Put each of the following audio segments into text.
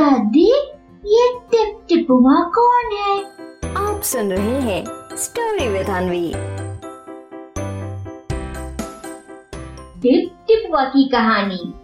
दादी ये टिप टिपुआ कौन है? आप सुन रहे हैं स्टोरी विद अनवी टिप टिपुआ की कहानी।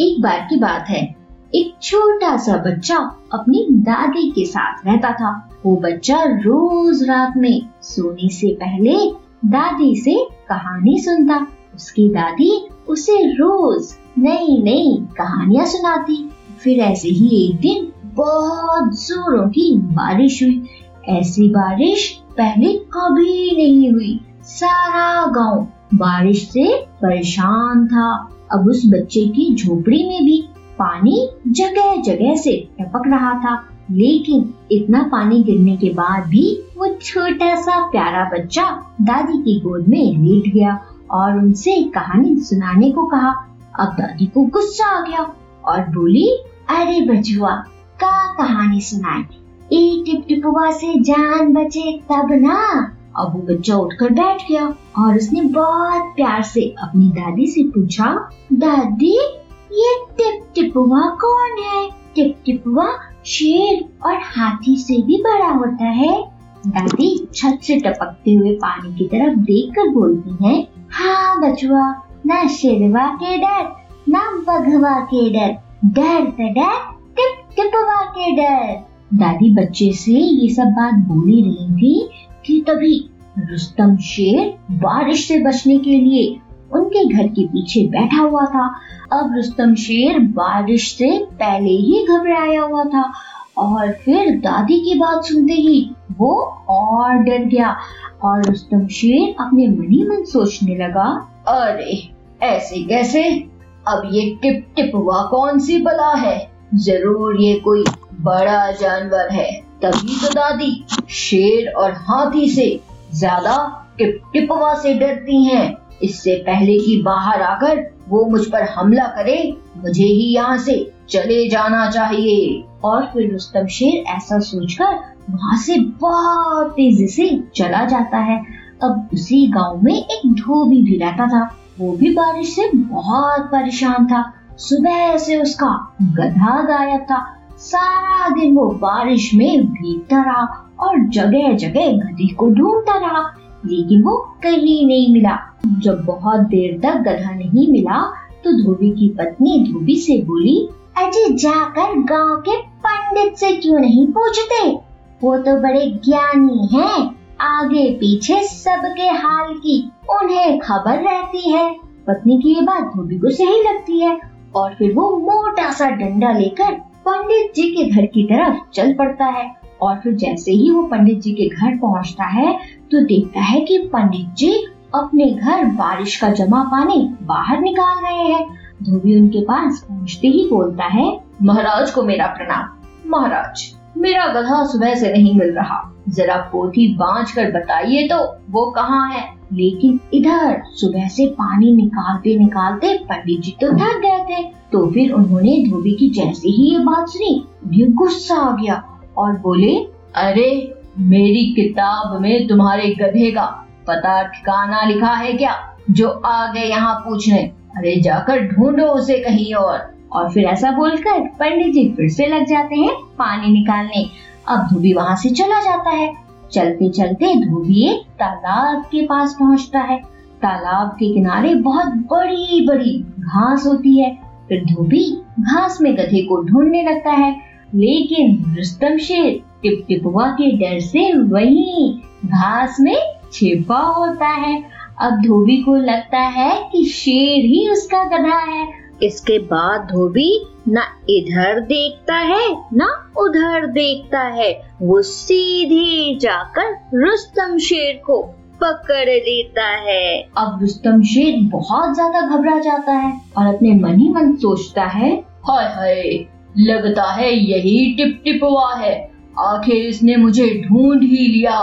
एक बार की बात है। एक छोटा सा बच्चा अपनी दादी के साथ रहता था। वो बच्चा रोज रात में सोने से पहले दादी से कहानी सुनता। उसकी दादी उसे रोज नई नई कहानियाँ सुनाती। फिर ऐसे ही एक दिन बहुत जोरों की बारिश हुई। ऐसी बारिश पहले कभी नहीं हुई। सारा गाँव बारिश से परेशान था। अब उस बच्चे की झोपड़ी में भी पानी जगह जगह से टपक रहा था। लेकिन इतना पानी गिरने के बाद भी वो छोटा सा प्यारा बच्चा दादी की गोद में लेट गया और उनसे कहानी सुनाने को कहा। अब दादी को गुस्सा आ गया और बोली अरे बचुआ, का कहानी सुनाए? एक टिप टिपुआ से जान बचे तब ना? अब वो बच्चा उठकर बैठ गया और उसने बहुत प्यार से अपनी दादी से पूछा, दादी, ये टिप टिपुआ कौन है? टिप टिपुआ शेर और हाथी से भी बड़ा होता है। दादी छत से टपकते हुए पानी की तरफ़ देखकर बोलती हैं हाँ बचुआ, ना शेरवा के डर, ना बघवा के डर डर तो डर, टिप टिपवा के डर। दादी बच्चे से ये सब बात बोली रही थी कि तभी रुस्तम शेर बारिश से बचने के लिए उनके घर के पीछे बैठा हुआ था। अब रुस्तम शेर बारिश से पहले ही घबराया हुआ था और फिर दादी की बात सुनते ही वो और डर गया और रुस्तम शेर अपने मन ही मन सोचने लगा, अरे, ऐसे कैसे? अब ये टिप टिप हुआ कौन सी बला है? ज़रूर ये कोई बड़ा जानवर है। तभी तो दादी शेर और हाथी से ज़्यादा टिप टिपवा से डरती हैं। इससे पहले कि बाहर आकर वो मुझ पर हमला करे, मुझे ही यहाँ से चले जाना चाहिए। और फिर रुस्तम शेर ऐसा सोचकर वहाँ से बहुत तेज़ी से चला जाता है। अब उसी गाँव में एक धोबी भी रहता था। वो भी बारिश से बहुत परेशान था। सुबह से उसका गधा गायब था। सारा दिन वो बारिश में भीगता रहा और जगह जगह गधे को ढूंढता रहा, लेकिन वो कहीं नहीं मिला। जब बहुत देर तक गधा नहीं मिला तो धोबी की पत्नी धोबी से बोली, अजय, जाकर गाँव के पंडित से क्यों नहीं पूछते? वो तो बड़े ज्ञानी हैं। आगे पीछे सबके हाल की उन्हें खबर रहती है। पत्नी की ये बात धोबी को सही लगती है और फिर वो मोटा सा डंडा लेकर पंडित जी के घर की तरफ़ चल पड़ता है। और फिर जैसे ही वो पंडित जी के घर पहुँचता है तो देखता है कि पंडित जी अपने घर बारिश का जमा पानी बाहर निकाल रहे हैं। धोबी उनके पास पहुँचते ही बोलता है, महाराज को मेरा प्रणाम। महाराज, मेरा गधा सुबह से नहीं मिल रहा। जरा पोथी बांझ कर बताइए तो वो कहाँ है? लेकिन इधर सुबह से पानी निकालते निकालते पंडित जी तो थक गए थे। तो फिर उन्होंने धोबी की जैसे ही ये बात सुनी, उन्हें गुस्सा आ गया और बोले, अरे, मेरी किताब में तुम्हारे गधे का पता ठिकाना लिखा है क्या? जो आ गए यहाँ पूछने, अरे जाकर ढूंढो उसे कहीं और। और फिर ऐसा बोलकर पंडित जी फिर से लग जाते हैं पानी निकालने। अब धोबी वहाँ से चला जाता है। चलते चलते धोबी एक तालाब के पास पहुँचता है। तालाब के किनारे बहुत बड़ी बड़ी घास होती है। फिर धोबी घास में गधे को ढूँढने लगता है। लेकिन रुस्तम शेर टिप टिपवा के डर से वही घास में छिपा होता है। अब धोबी को लगता है कि शेर ही उसका गधा है। इसके बाद धोबी न इधर देखता है, न उधर देखता है। वो सीधे जाकर रुस्तम शेर को पकड़ लेता है। अब रुस्तम शेर बहुत ज़्यादा घबरा जाता है और अपने मन ही मन सोचता है, हाय हाय, लगता है यही टिप टिप हुआ है। आखिर इसने मुझे ढूंढ ही लिया।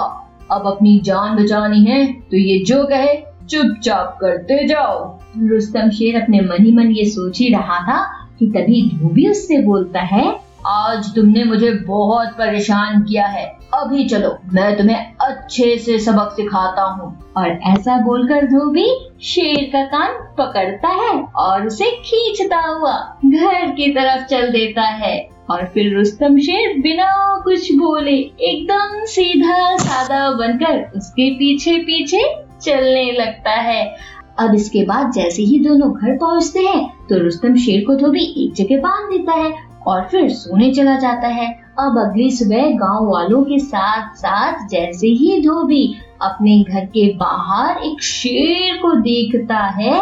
अब अपनी जान बचानी है तो ये जो कहे, चुपचाप करते जाओ। रुस्तम शेर अपने मन ही मन ये सोच ही रहा था कि तभी धोबी उससे बोलता है, आज तुमने मुझे बहुत परेशान किया है। अभी चलो, मैं तुम्हें अच्छे से सबक सिखाता हूँ। और ऐसा बोलकर धोबी शेर का कान पकड़ता है और उसे खींचता हुआ घर की तरफ़ चल देता है। और फिर रुस्तम शेर बिना कुछ बोले एकदम सीधा सादा बनकर उसके पीछे पीछे चलने लगता है। अब इसके बाद जैसे ही दोनों घर पहुँचते हैं तो रुस्तम शेर को धोबी एक जगह बाँध देता है और फिर सोने चला जाता है। अब अगली सुबह गाँव वालों के साथ साथ जैसे ही धोबी अपने घर के बाहर एक शेर को देखता है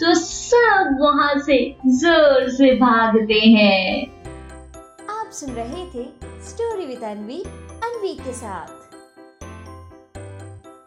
तो सब वहाँ से ज़ोर से भागते हैं। आप सुन रहे थे स्टोरी विद अनवी अनवी के साथ।